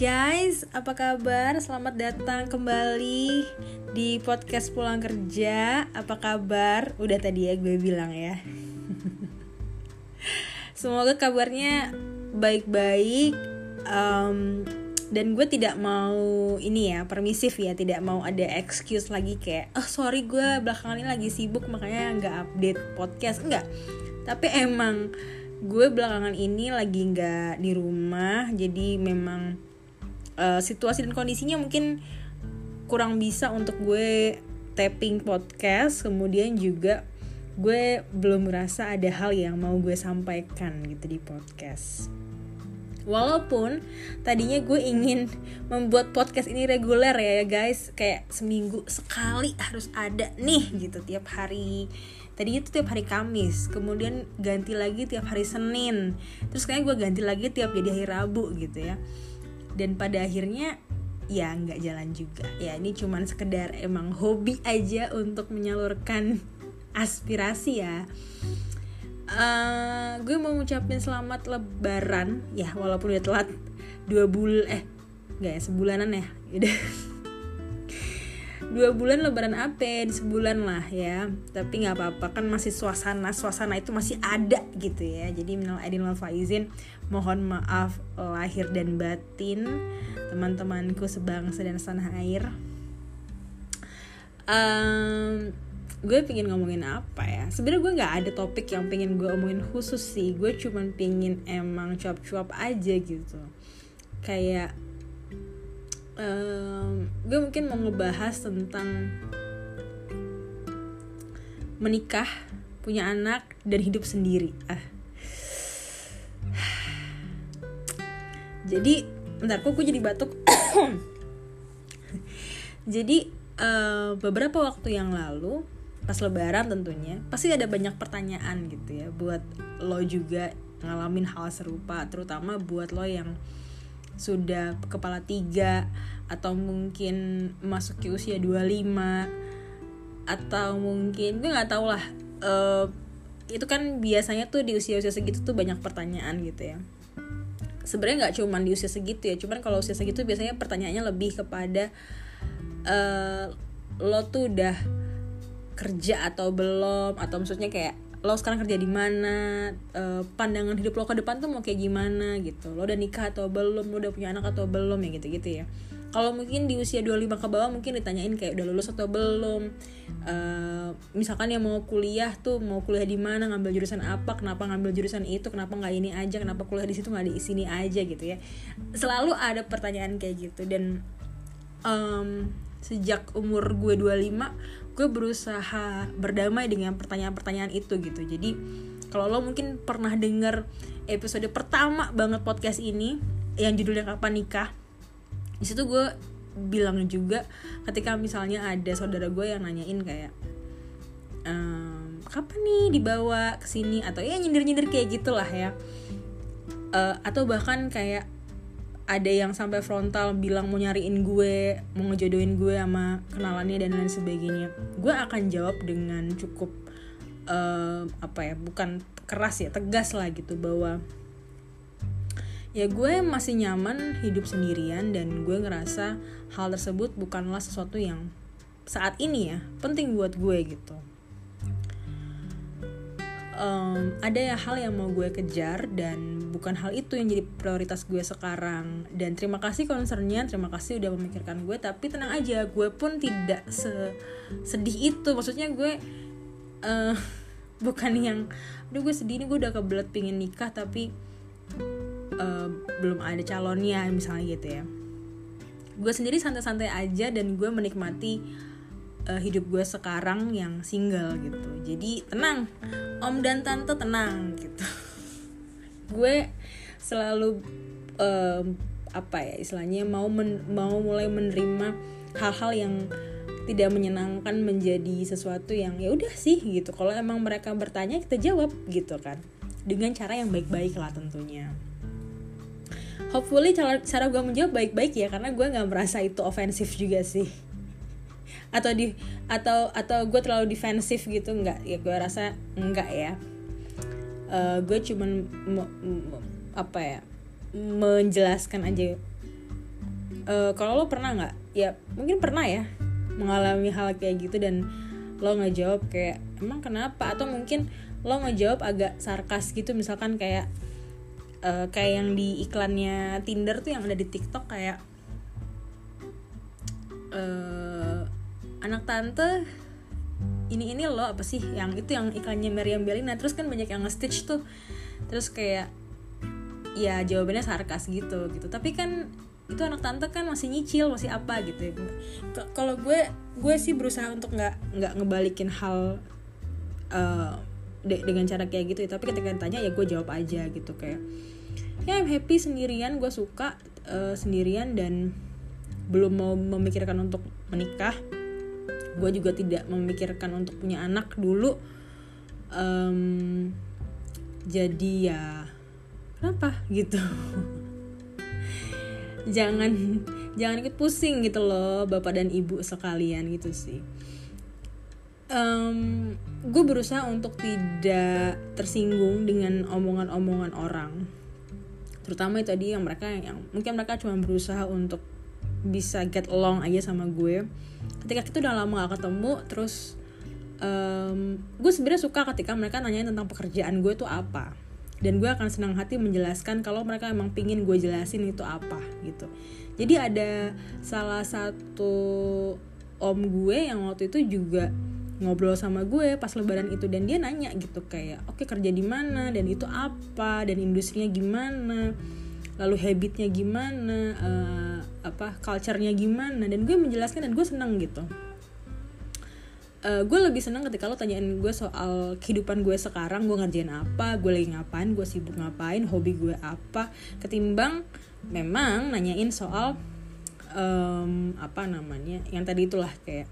guys, apa kabar? Selamat datang kembali di podcast pulang kerja. Apa kabar? Udah tadi ya gue bilang ya. Semoga kabarnya baik-baik. Um, dan gue tidak mau ini ya permisif ya tidak mau ada excuse lagi kayak oh sorry gue belakangan ini lagi sibuk makanya nggak update podcast enggak tapi emang gue belakangan ini lagi nggak di rumah jadi memang uh, situasi dan kondisinya mungkin kurang bisa untuk gue tapping podcast kemudian juga gue belum merasa ada hal yang mau gue sampaikan gitu di podcast. Walaupun tadinya gue ingin membuat podcast ini reguler ya guys. Kayak seminggu sekali harus ada nih gitu tiap hari. Tadi itu tiap hari Kamis Kemudian ganti lagi tiap hari Senin. Terus kayaknya gue ganti lagi tiap jadi hari Rabu gitu ya Dan pada akhirnya ya nggak jalan juga. Ya ini cuman sekedar emang hobi aja untuk menyalurkan aspirasi ya. Uh, gue mau ngucapin selamat lebaran. Ya walaupun udah telat dua bulan eh nggak ya sebulanan ya. Udah. Dua bulan lebaran apa? Sebulan lah ya. Tapi nggak apa-apa kan masih suasana. Suasana itu masih ada gitu ya. Jadi minal aidin wal faizin mohon maaf lahir dan batin teman-temanku sebangsa dan setanah air. Um, gue pengen ngomongin apa ya? Sebenarnya gue nggak ada topik yang pengen gue omongin khusus sih. Gue cuman pengen emang cuap-cuap aja gitu. Kayak um, gue mungkin mau ngebahas tentang menikah punya anak dan hidup sendiri. Ah jadi bentar kok gue jadi batuk? Jadi uh, beberapa waktu yang lalu pas lebaran tentunya pasti ada banyak pertanyaan gitu ya buat lo juga ngalamin hal serupa terutama buat lo yang sudah kepala tiga atau mungkin masuk ke usia 25 atau mungkin gue nggak tahu lah uh, itu kan biasanya tuh di usia-usia segitu tuh banyak pertanyaan gitu ya sebenarnya nggak cuma di usia segitu ya. Cuman kalau usia segitu biasanya pertanyaannya lebih kepada uh, lo tuh udah kerja atau belum? Atau maksudnya kayak lo sekarang kerja di mana? Uh, pandangan hidup lo ke depan tuh mau kayak gimana gitu? Lo udah nikah atau belum? Lo udah punya anak atau belum? Ya gitu gitu ya kalau mungkin di usia 25 ke bawah mungkin ditanyain kayak udah lulus atau belum? Uh, misalkan yang mau kuliah tuh mau kuliah di mana ngambil jurusan apa kenapa ngambil jurusan itu kenapa nggak ini aja kenapa kuliah di situ nggak di sini aja gitu ya. Selalu ada pertanyaan kayak gitu. Dan um, sejak umur gue 25 gue berusaha berdamai dengan pertanyaan-pertanyaan itu gitu. Jadi kalau lo mungkin pernah denger episode pertama banget podcast ini yang judulnya kapan nikah di situ gue bilang juga ketika misalnya ada saudara gue yang nanyain kayak ehm, kapan nih dibawa ke sini? Atau ya nyindir-nyindir kayak gitulah ya. Uh, atau bahkan kayak ada yang sampai frontal bilang mau nyariin gue mau ngejodohin gue sama kenalannya dan lain sebagainya. Gue akan jawab dengan cukup uh, apa ya bukan keras ya tegas lah gitu bahwa ya gue masih nyaman hidup sendirian dan gue ngerasa hal tersebut bukanlah sesuatu yang saat ini ya penting buat gue gitu. Um, ada ya hal yang mau gue kejar dan bukan hal itu yang jadi prioritas gue sekarang. Dan terima kasih concernnya terima kasih udah memikirkan gue tapi tenang aja gue pun tidak sedih itu. Maksudnya gue uh, bukan yang aduh gue sedih ini gue udah kebelet pingin nikah tapi uh, belum ada calonnya misalnya gitu ya. Gue sendiri santai-santai aja dan gue menikmati uh, hidup gue sekarang yang single gitu. Jadi tenang om dan tante tenang gitu. Gue selalu um, apa ya istilahnya mau men, mau mulai menerima hal-hal yang tidak menyenangkan menjadi sesuatu yang ya udah sih gitu. Kalau emang mereka bertanya kita jawab gitu kan. Dengan cara yang baik-baik lah tentunya hopefully cara cara gue menjawab baik-baik ya karena gue nggak merasa itu ofensif juga sih. Atau di atau atau gue terlalu defensif gitu nggak. Ya gue rasa enggak ya. Uh, gue cuman apa ya menjelaskan aja. Uh, kalau lo pernah nggak? Ya mungkin pernah ya mengalami hal kayak gitu dan lo ngejawab kayak emang kenapa? Atau mungkin lo ngejawab agak sarkas gitu misalkan kayak uh, kayak yang di iklannya Tinder tuh yang ada di TikTok kayak uh, anak tante ini ini lo apa sih? Yang itu yang iklannya Meriam Bellina. Terus kan banyak yang nge-stitch tuh. Terus kayak ya jawabannya sarkas gitu gitu. Tapi kan itu anak tante kan masih nyicil masih apa gitu ya. Kalau gue gue sih berusaha untuk nggak nggak ngebalikin hal uh, de dengan cara kayak gitu tapi ketika ditanya ya gue jawab aja gitu kayak ya I'm happy sendirian gue suka uh, sendirian dan belum mau memikirkan untuk menikah. Gue juga tidak memikirkan untuk punya anak dulu. Um, jadi ya kenapa gitu? Jangan jangan ikut pusing gitu loh bapak dan ibu sekalian gitu sih um, gue berusaha untuk tidak tersinggung dengan omongan-omongan orang. Terutama itu tadi yang mereka yang mungkin mereka cuma berusaha untuk bisa get along aja sama gue. Ketika kita udah lama gak ketemu terus um, gue sebenarnya suka ketika mereka nanyain tentang pekerjaan gue tuh apa. Dan gue akan senang hati menjelaskan kalau mereka emang pingin gue jelasin itu apa gitu. Jadi ada salah satu om gue yang waktu itu juga ngobrol sama gue pas lebaran itu dan dia nanya gitu kayak oke okay, kerja di mana? Dan itu apa? Dan industrinya gimana? Lalu habitnya gimana? Uh, apa culture-nya gimana? Dan gue menjelaskan dan gue seneng gitu. Uh, gue lebih seneng ketika lo tanyain gue soal kehidupan gue sekarang gue ngerjain apa gue lagi ngapain gue sibuk ngapain hobi gue apa. Ketimbang memang nanyain soal um, apa namanya yang tadi itulah kayak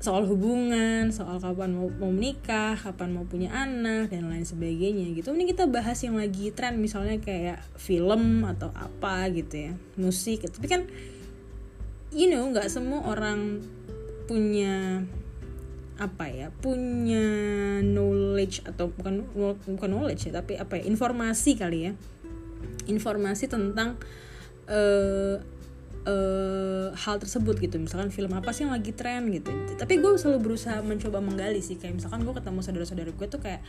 soal hubungan, soal kapan mau, mau menikah, kapan mau punya anak dan lain sebagainya gitu. Ini kita bahas yang lagi tren misalnya kayak film atau apa gitu ya, musik. Tapi kan you know nggak semua orang punya apa ya punya knowledge atau bukan bukan knowledge ya tapi apa ya informasi kali ya informasi tentang uh, uh, hal tersebut gitu. Misalkan film apa sih yang lagi tren gitu. Tapi gue selalu berusaha mencoba menggali sih. Kayak misalkan gue ketemu saudara-saudara gue tuh kayak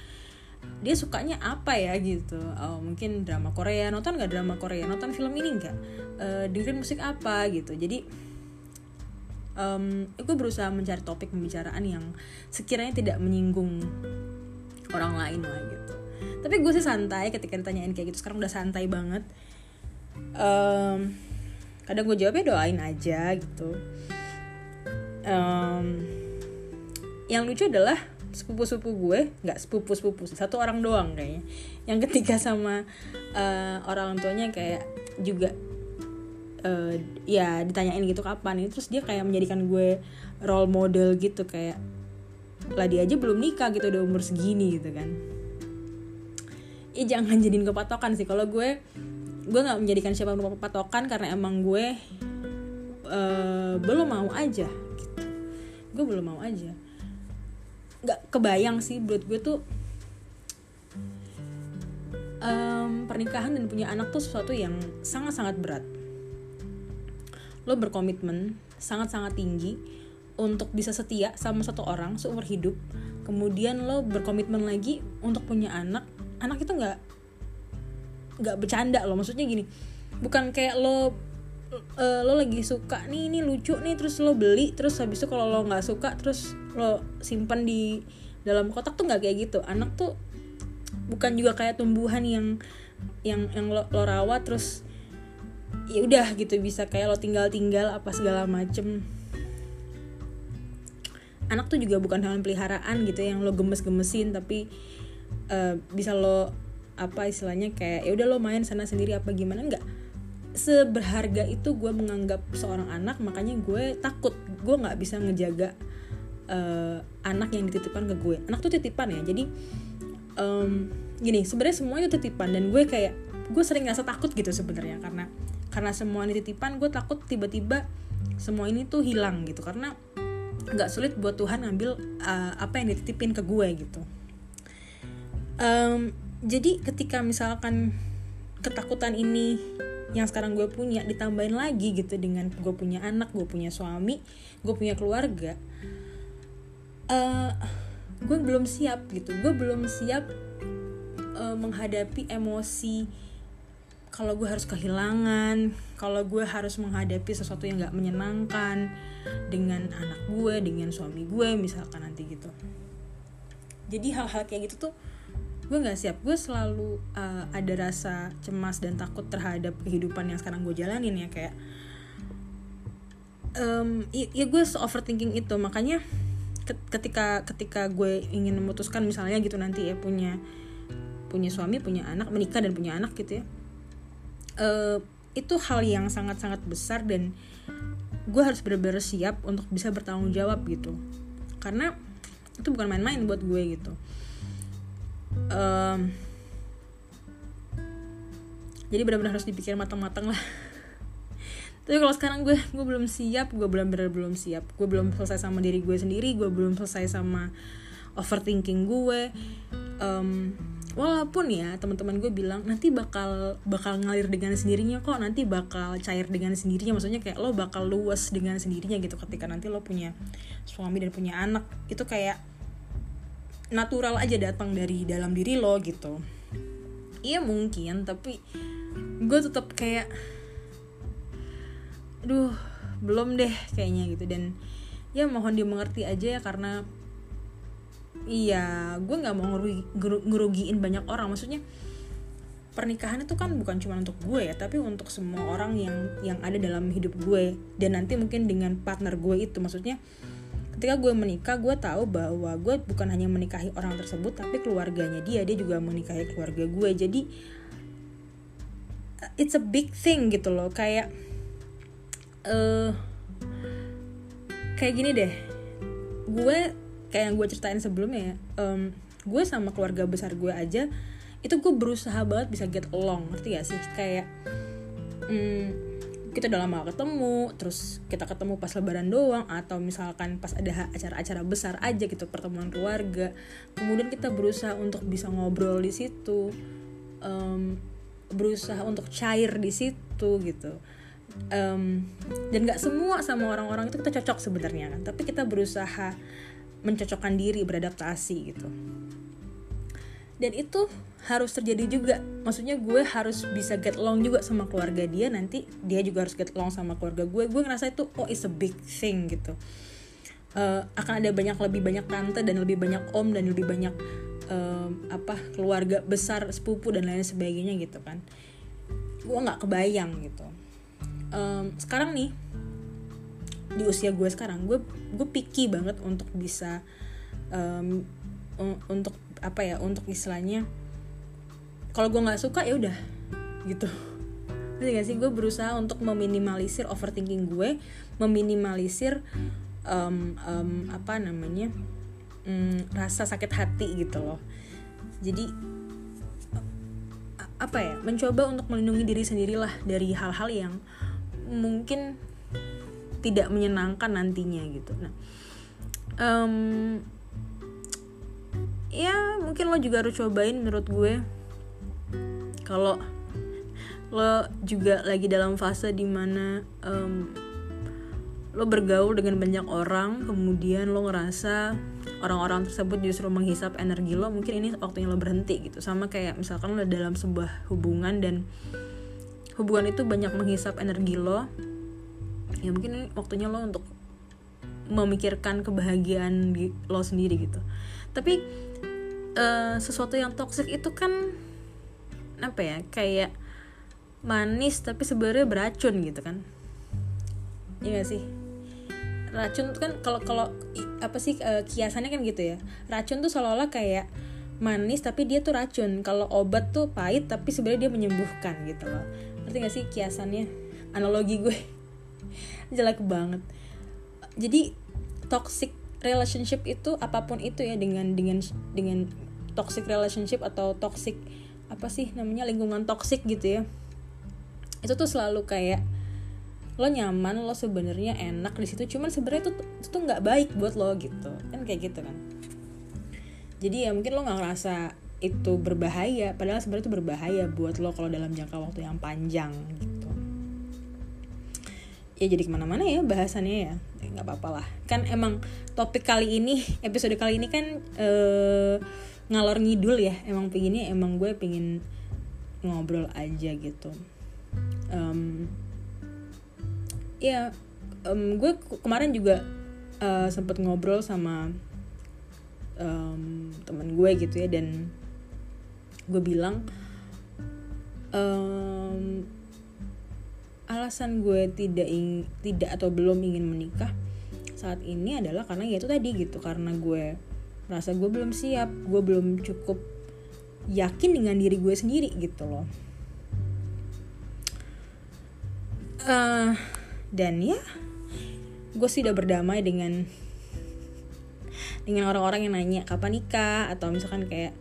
dia sukanya apa ya gitu. Oh, mungkin drama Korea. Nonton nggak drama Korea? Nonton film ini nggak? Uh, dengerin musik apa gitu. Jadi um, gue berusaha mencari topik pembicaraan yang sekiranya tidak menyinggung orang lain lah gitu. Tapi gue sih santai ketika ditanyain kayak gitu. Sekarang udah santai banget. Um, kadang gue jawabnya doain aja gitu. Um, yang lucu adalah sepupu-sepupu gue nggak sepupu-sepupu satu orang doang kayaknya. Yang ketiga sama uh, orang tuanya kayak juga uh, ya ditanyain gitu kapan ini terus dia kayak menjadikan gue role model gitu kayak lah dia aja belum nikah gitu udah umur segini gitu kan. Ya jangan jadiin kepatokan sih. Kalau gue gue nggak menjadikan siapa pun patokan karena emang gue uh, belum mau aja gitu. Gue belum mau aja. Nggak kebayang sih buat gue tuh um, pernikahan dan punya anak tuh sesuatu yang sangat sangat berat. Lo berkomitmen sangat-sangat tinggi untuk bisa setia sama satu orang seumur hidup. Kemudian lo berkomitmen lagi untuk punya anak anak itu nggak nggak bercanda lo maksudnya gini bukan kayak lo uh, lo lagi suka nih ini lucu nih terus lo beli terus habis itu kalau lo nggak suka terus lo simpan di dalam kotak tuh nggak kayak gitu. Anak tuh bukan juga kayak tumbuhan yang yang yang lo, lo rawat terus ya udah gitu bisa kayak lo tinggal-tinggal apa segala macem. Anak tuh juga bukan hewan peliharaan gitu yang lo gemes-gemesin tapi uh, bisa lo apa istilahnya kayak ya udah lo main sana sendiri apa gimana? Enggak. Seberharga itu gue menganggap seorang anak makanya gue takut. Gue nggak bisa ngejaga uh, anak yang dititipkan ke gue. Anak tuh titipan ya jadi um, gini sebenarnya semuanya titipan dan gue kayak gue sering ngerasa takut gitu sebenarnya karena karena semua ini titipan gue takut tiba-tiba semua ini tuh hilang gitu karena nggak sulit buat Tuhan ngambil uh, apa yang dititipin ke gue gitu. Um, jadi ketika misalkan ketakutan ini yang sekarang gue punya ditambahin lagi gitu dengan gue punya anak gue punya suami gue punya keluarga uh, gue belum siap gitu. Gue belum siap uh, menghadapi emosi kalau gue harus kehilangan kalau gue harus menghadapi sesuatu yang gak menyenangkan dengan anak gue dengan suami gue misalkan nanti gitu. Jadi hal-hal kayak gitu tuh gue nggak siap. Gue selalu uh, ada rasa cemas dan takut terhadap kehidupan yang sekarang gue jalanin ya kayak um, ya, gue overthinking itu. Makanya ketika ketika gue ingin memutuskan misalnya gitu nanti ya punya punya suami punya anak menikah dan punya anak gitu ya uh, itu hal yang sangat-sangat besar dan gue harus benar-benar siap untuk bisa bertanggung jawab gitu. Karena itu bukan main-main buat gue gitu um, jadi benar-benar harus dipikir matang-matang lah. Tapi kalau sekarang gue gue belum siap gue benar-benar belum siap. Gue belum selesai sama diri gue sendiri gue belum selesai sama overthinking gue. Um, walaupun ya teman-teman gue bilang nanti bakal bakal ngalir dengan sendirinya kok nanti bakal cair dengan sendirinya. Maksudnya kayak lo bakal luas dengan sendirinya gitu ketika nanti lo punya suami dan punya anak. Itu kayak natural aja datang dari dalam diri lo gitu. Iya mungkin tapi gue tetap kayak duh belum deh kayaknya gitu. Dan ya mohon dimengerti aja ya karena iya gue nggak mau ngerugi, ngerugiin banyak orang. Maksudnya pernikahan itu kan bukan cuma untuk gue ya tapi untuk semua orang yang yang ada dalam hidup gue. Dan nanti mungkin dengan partner gue itu maksudnya ketika gue menikah gue tahu bahwa gue bukan hanya menikahi orang tersebut tapi keluarganya dia. Dia juga menikahi keluarga gue jadi it's a big thing gitu loh. Kayak uh, kayak gini deh. Gue kayak yang gue ceritain sebelumnya ya um, gue sama keluarga besar gue aja itu gue berusaha banget bisa get along. Ngerti gak sih? Kayak um, kita udah lama ketemu terus kita ketemu pas lebaran doang atau misalkan pas ada acara-acara besar aja gitu pertemuan keluarga. Kemudian kita berusaha untuk bisa ngobrol di situ um, berusaha untuk cair di situ gitu. Um, dan nggak semua sama orang-orang itu kita cocok sebenarnya kan tapi kita berusaha mencocokkan diri beradaptasi gitu dan itu harus terjadi juga. Maksudnya gue harus bisa get along juga sama keluarga dia nanti dia juga harus get along sama keluarga gue. Gue ngerasa itu oh it's a big thing gitu. Uh, akan ada banyak lebih banyak tante dan lebih banyak om dan lebih banyak uh, apa keluarga besar sepupu dan lain sebagainya gitu kan. Gue nggak kebayang gitu. Um, sekarang nih di usia gue sekarang gue gue picky banget untuk bisa um, untuk apa ya untuk istilahnya kalau gue nggak suka ya udah gitu. Ngerti gak sih? Gue berusaha untuk meminimalisir overthinking gue meminimalisir um, um, apa namanya um, rasa sakit hati gitu loh. Jadi apa ya mencoba untuk melindungi diri sendirilah dari hal-hal yang mungkin tidak menyenangkan nantinya gitu. Nah um, ya mungkin lo juga harus cobain menurut gue. Kalau lo juga lagi dalam fase di mana um, lo bergaul dengan banyak orang kemudian lo ngerasa orang-orang tersebut justru menghisap energi lo mungkin ini waktunya lo berhenti gitu. Sama kayak misalkan lo dalam sebuah hubungan dan hubungan itu banyak menghisap energi lo ya mungkin ini waktunya lo untuk memikirkan kebahagiaan lo sendiri gitu. Tapi uh, sesuatu yang toksik itu kan apa ya kayak manis tapi sebenarnya beracun gitu kan. Iya gak sih? Racun tuh kan kalau kalau apa sih uh, kiasannya kan gitu ya. Racun tuh seolah-olah kayak manis tapi dia tuh racun. Kalau obat tuh pahit tapi sebenarnya dia menyembuhkan gitu loh. Ngerti gak sih kiasannya? Analogi gue. Jelek banget. Jadi toxic relationship itu apa pun itu ya dengan dengan dengan toxic relationship atau toxic apa sih namanya lingkungan toxic gitu ya. Itu tuh selalu kayak lo nyaman lo sebenarnya enak di situ cuman sebenarnya itu, tuh nggak baik buat lo gitu. Kan kayak gitu kan. Jadi ya mungkin lo nggak ngerasa itu berbahaya padahal sebenarnya itu berbahaya buat lo kalau dalam jangka waktu yang panjang gitu ya jadi ke mana-mana ya bahasannya ya. Ya, nggak apa-apa lah. Kan emang topik kali ini episode kali ini kan eh, ngalor ngidul ya. Emang pengennya emang gue pengen ngobrol aja gitu. Em, ya em, gue ke- kemarin juga eh, sempet ngobrol sama em, temen gue gitu ya. Dan gue bilang em, alasan gue tidak ing tidak atau belum ingin menikah saat ini adalah karena ya itu tadi gitu karena gue merasa gue belum siap gue belum cukup yakin dengan diri gue sendiri gitu loh. Eh, dan ya gue sudah berdamai dengan dengan orang-orang yang nanya kapan nikah atau misalkan kayak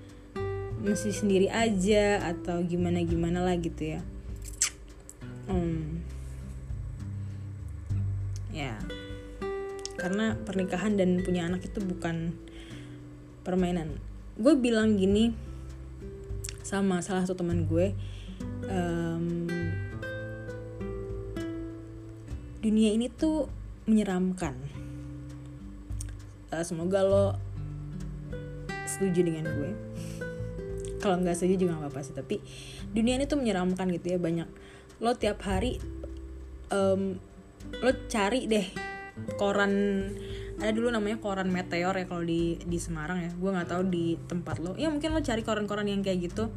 masih sendiri aja atau gimana gimana lah gitu ya Hmm. ya. Karena pernikahan dan punya anak itu bukan permainan. Gue bilang gini sama salah satu teman gue em, dunia ini tuh menyeramkan. Eh, semoga lo setuju dengan gue. Kalau nggak setuju juga nggak apa-apa sih tapi dunia ini tuh menyeramkan gitu ya banyak lo tiap hari em, lo cari deh koran ada dulu namanya koran meteor ya kalau di di Semarang ya. Gue nggak tahu di tempat lo. Ya mungkin lo cari koran-koran yang kayak gitu.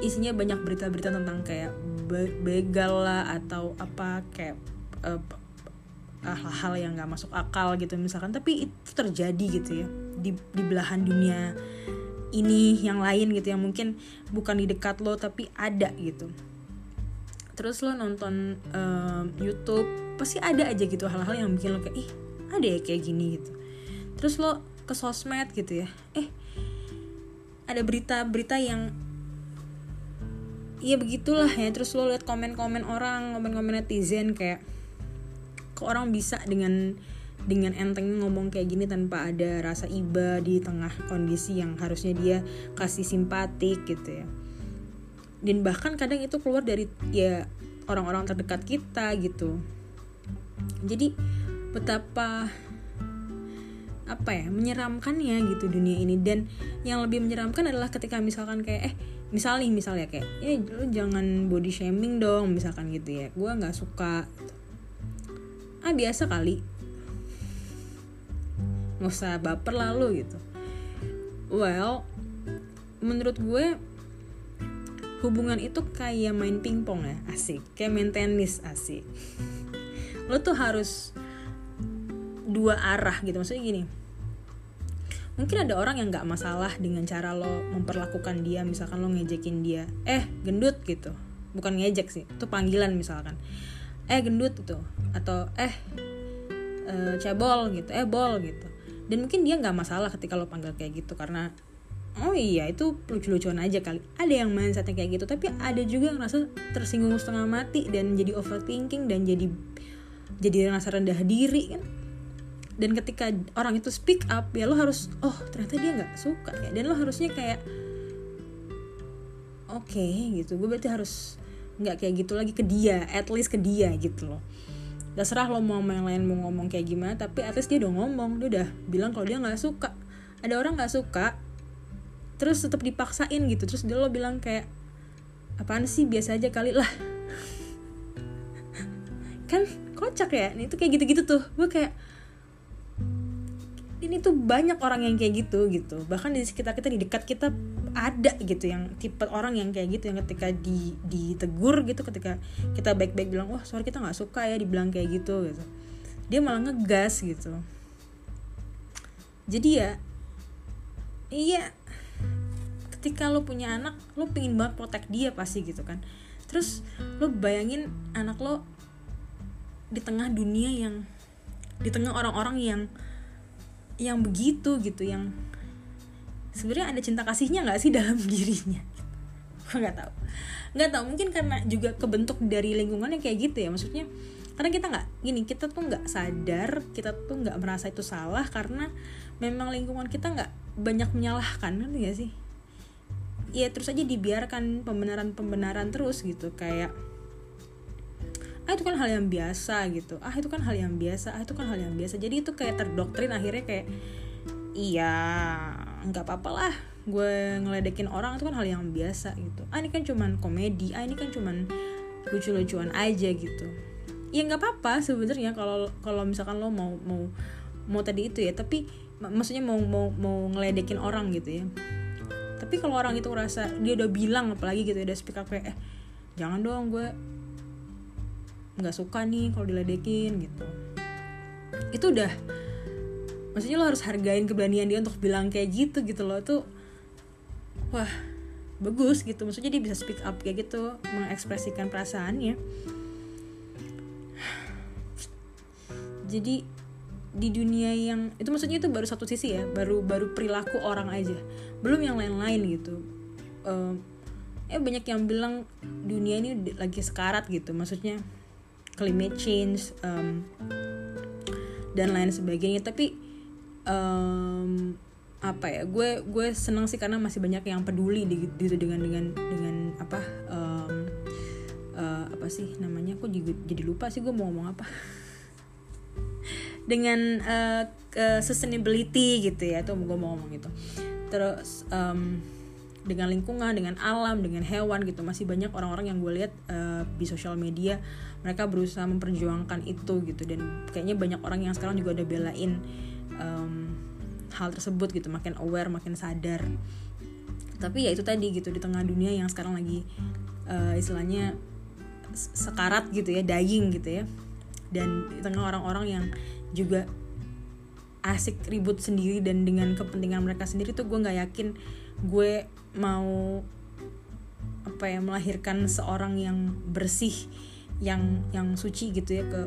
Isinya banyak berita-berita tentang kayak be- begal lah atau apa kayak eh, hal-hal yang nggak masuk akal gitu misalkan. Tapi itu terjadi gitu ya di di belahan dunia ini yang lain gitu yang mungkin bukan di dekat lo tapi ada gitu terus lo nonton em, YouTube pasti ada aja gitu hal-hal yang bikin lo kayak ih ada ya kayak gini gitu. Terus lo ke sosmed gitu ya eh ada berita-berita yang Iya begitulah ya. Terus lo liat komen-komen orang komen-komen netizen kayak kok orang bisa dengan dengan enteng ngomong kayak gini tanpa ada rasa iba di tengah kondisi yang harusnya dia kasih simpatik gitu ya dan bahkan kadang itu keluar dari ya orang-orang terdekat kita gitu. Jadi betapa apa ya menyeramkannya gitu dunia ini. Dan yang lebih menyeramkan adalah ketika misalkan kayak eh misal nih misalnya kayak eh lu jangan body shaming dong misalkan gitu ya. Gue nggak suka. Ah biasa kali. Nggak usah baper lalu gitu. Well menurut gue hubungan itu kayak main pingpong ya asik. Kayak main tenis asik. Lo tuh harus dua arah gitu. Maksudnya gini mungkin ada orang yang nggak masalah dengan cara lo memperlakukan dia misalkan lo ngejekin dia eh gendut gitu. Bukan ngejek sih itu panggilan misalkan. Eh gendut gitu. Atau eh eh, cebol gitu. Eh bol gitu. Dan mungkin dia nggak masalah ketika lo panggil kayak gitu karena oh iya itu lucu-lucuan aja kali. Ada yang mindsetnya kayak gitu tapi ada juga yang rasa tersinggung setengah mati dan jadi overthinking dan jadi jadi rasa rendah diri kan? Dan ketika orang itu speak up ya lo harus oh ternyata dia nggak suka ya. Dan lo harusnya kayak oke gitu. Gue berarti harus nggak kayak gitu lagi ke dia at least ke dia gitu loh. Terserah lo mau yang lain mau ngomong kayak gimana tapi at least dia udah ngomong dia udah bilang kalau dia nggak suka. Ada orang nggak suka terus tetap dipaksain gitu. Terus dia lo bilang kayak apaan sih biasa aja kali lah. Kan kocak ya Nah, itu kayak gitu-gitu tuh. Gue kayak ini tuh banyak orang yang kayak gitu gitu. Bahkan di sekitar kita di dekat kita ada gitu yang tipe orang yang kayak gitu yang ketika di ditegur gitu ketika kita baik-baik bilang wah sorry kita nggak suka ya dibilang kayak gitu gitu. Dia malah ngegas gitu. Jadi ya iya ketika lo punya anak lo pingin banget protek dia pasti gitu kan. Terus lo bayangin anak lo di tengah dunia yang di tengah orang-orang yang yang begitu gitu yang sebenarnya ada cinta kasihnya nggak sih dalam dirinya? Gue nggak tahu. Nggak tahu mungkin karena juga kebentuk dari lingkungannya kayak gitu ya. Maksudnya karena kita nggak gini kita tuh nggak sadar kita tuh nggak merasa itu salah karena memang lingkungan kita nggak banyak menyalahkan kan ya sih ya terus aja dibiarkan pembenaran pembenaran terus gitu kayak ah itu kan hal yang biasa gitu. Ah itu kan hal yang biasa ah itu kan hal yang biasa. Jadi itu kayak terdoktrin akhirnya kayak iya nggak apa-apa lah gue ngeledekin orang itu kan hal yang biasa gitu. Ah ini kan cuman komedi ah ini kan cuman lucu-lucuan aja gitu. Ya nggak apa-apa sebenarnya kalau kalau misalkan lo mau mau mau tadi itu ya tapi maksudnya mau mau mau ngeledekin orang gitu ya tapi kalau orang itu rasa dia udah bilang apalagi gitu ya udah speak up kayak eh jangan dong gue nggak suka nih kalau diledekin gitu. Itu udah maksudnya lo harus hargain keberanian dia untuk bilang kayak gitu gitu loh. Tuh wah bagus gitu. Maksudnya dia bisa speak up kayak gitu mengekspresikan perasaannya. Jadi di dunia yang itu maksudnya itu baru satu sisi ya baru baru perilaku orang aja belum yang lain-lain gitu. Um, eh banyak yang bilang dunia ini lagi sekarat gitu. Maksudnya climate change um, dan lain sebagainya. Tapi um, apa ya gue gue seneng sih karena masih banyak yang peduli gitu dengan dengan dengan apa um, uh, apa sih namanya kok jadi, jadi lupa sih gue mau ngomong apa. Dengan uh, sustainability gitu ya tuh gue mau ngomong gitu terus um, dengan lingkungan dengan alam dengan hewan gitu. Masih banyak orang-orang yang gue lihat uh, di sosial media mereka berusaha memperjuangkan itu gitu. Dan kayaknya banyak orang yang sekarang juga udah belain um, hal tersebut gitu. Makin aware makin sadar. Tapi ya itu tadi gitu di tengah dunia yang sekarang lagi uh, istilahnya sekarat gitu ya dying gitu ya. Dan di tengah orang-orang yang juga asik ribut sendiri dan dengan kepentingan mereka sendiri tuh gue nggak yakin gue mau apa ya melahirkan seorang yang bersih yang yang suci gitu ya ke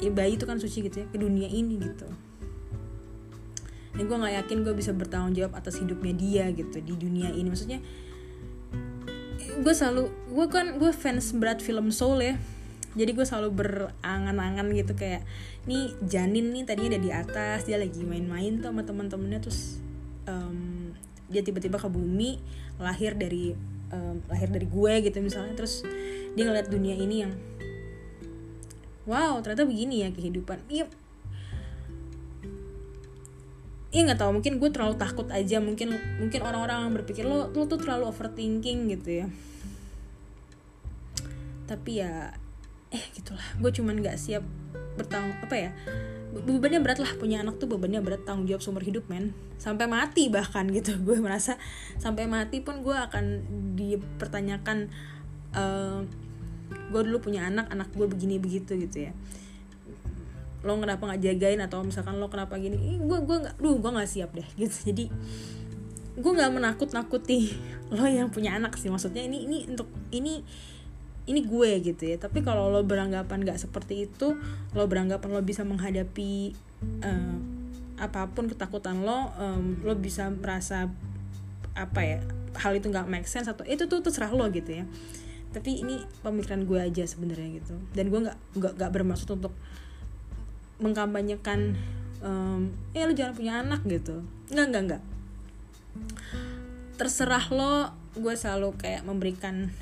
ya bayi itu kan suci gitu ya ke dunia ini gitu. Dan gue nggak yakin gue bisa bertanggung jawab atas hidupnya dia gitu di dunia ini. Maksudnya gue selalu gue kan gue fans berat film Soul ya jadi gue selalu berangan-angan gitu kayak nih janin nih tadinya ada di atas dia lagi main-main tuh sama teman-temannya terus um, dia tiba-tiba ke bumi lahir dari um, lahir dari gue gitu misalnya. Terus dia ngeliat dunia ini yang wow ternyata begini ya kehidupan. Iya. Iya nggak tahu mungkin gue terlalu takut aja mungkin mungkin orang-orang berpikir lo lo tuh terlalu overthinking gitu ya. Tapi ya eh gitulah. Gue cuman nggak siap bertanggung apa ya bebannya berat lah. Punya anak tuh bebannya berat tanggung jawab seumur hidup men. Sampai mati bahkan gitu. Gue merasa sampai mati pun gue akan dipertanyakan uh, gue dulu punya anak anak gue begini begitu gitu ya. Lo kenapa nggak jagain? Atau misalkan lo kenapa gini? Gue gue nggak duh gue nggak siap deh gitu. Jadi gue nggak menakut nakuti lo yang punya anak sih. Maksudnya ini ini untuk ini ini gue gitu ya. Tapi kalau lo beranggapan nggak seperti itu lo beranggapan lo bisa menghadapi uh, apa pun ketakutan lo um, lo bisa merasa apa ya hal itu nggak make sense atau itu tuh terserah lo gitu ya. Tapi ini pemikiran gue aja sebenarnya gitu. Dan gue nggak nggak nggak bermaksud untuk mengkampanyekan um, ya lu jangan punya anak gitu. Nggak nggak nggak. Terserah lo gue selalu kayak memberikan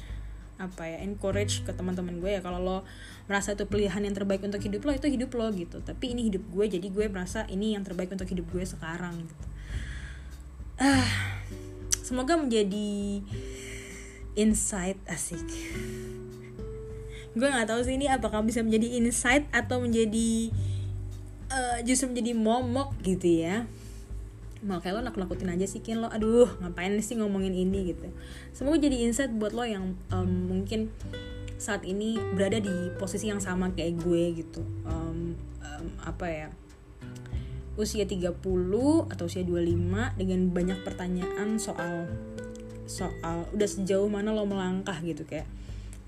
apa ya encourage ke teman-teman gue ya kalau lo merasa itu pilihan yang terbaik untuk hidup lo itu hidup lo gitu. Tapi ini hidup gue jadi gue merasa ini yang terbaik untuk hidup gue sekarang gitu. Ah semoga menjadi insight asik. Gue nggak tahu sih ini apakah bisa menjadi insight atau menjadi uh, justru menjadi momok gitu ya makanya lo nakut-nakutin aja sih Kin. Lo aduh ngapain sih ngomongin ini? gitu. Semoga jadi insight buat lo yang um, mungkin saat ini berada di posisi yang sama kayak gue gitu. Um, um, apa ya usia 30 atau usia 25 dengan banyak pertanyaan soal soal udah sejauh mana lo melangkah gitu kayak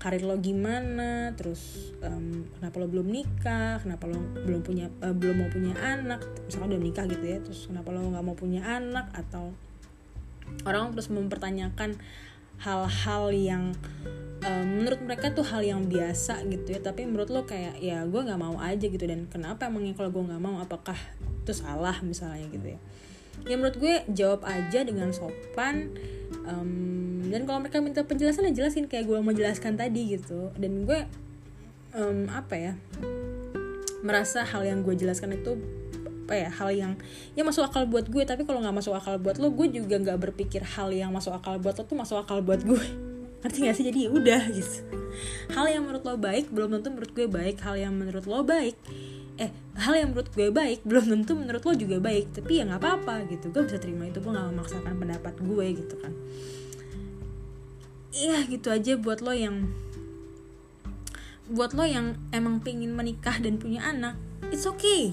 karir lo gimana terus um, kenapa lo belum nikah kenapa lo belum punya uh, belum mau punya anak misalkan udah nikah gitu ya terus kenapa lo nggak mau punya anak atau orang terus mempertanyakan hal-hal yang um, menurut mereka tuh hal yang biasa gitu ya tapi menurut lo kayak ya gue nggak mau aja gitu dan kenapa emangnya kalau gue nggak mau apakah itu salah? misalnya gitu ya. Ya menurut gue jawab aja dengan sopan um, dan kalau mereka minta penjelasan ya jelasin kayak gue mau jelaskan tadi gitu. Dan gue um, apa ya merasa hal yang gue jelaskan itu apa ya hal yang ya masuk akal buat gue tapi kalau nggak masuk akal buat lo gue juga nggak berpikir hal yang masuk akal buat lo tuh masuk akal buat gue ngerti gak sih? Jadi ya udah gitu. Hal yang menurut lo baik belum tentu menurut gue baik. Hal yang menurut lo baik eh hal yang menurut gue baik belum tentu menurut lo juga baik. Tapi ya nggak apa-apa gitu. Gue bisa terima itu gue nggak memaksakan pendapat gue gitu kan iya gitu aja buat lo yang buat lo yang emang pengen menikah dan punya anak it's okay.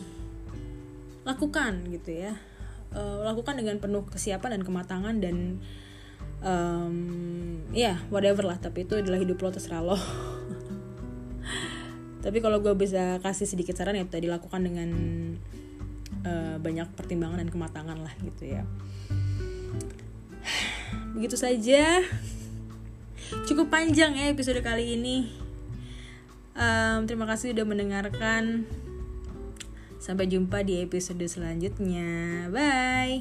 Lakukan gitu ya. Uh, lakukan dengan penuh kesiapan dan kematangan dan um, ya yeah, whatever lah tapi itu adalah hidup lo terserah lo. Tapi kalau gue bisa kasih sedikit saran ya tadi lakukan dengan uh, banyak pertimbangan dan kematangan lah gitu ya. Begitu saja cukup panjang ya episode kali ini. Um, terima kasih sudah mendengarkan. Sampai jumpa di episode selanjutnya. Bye.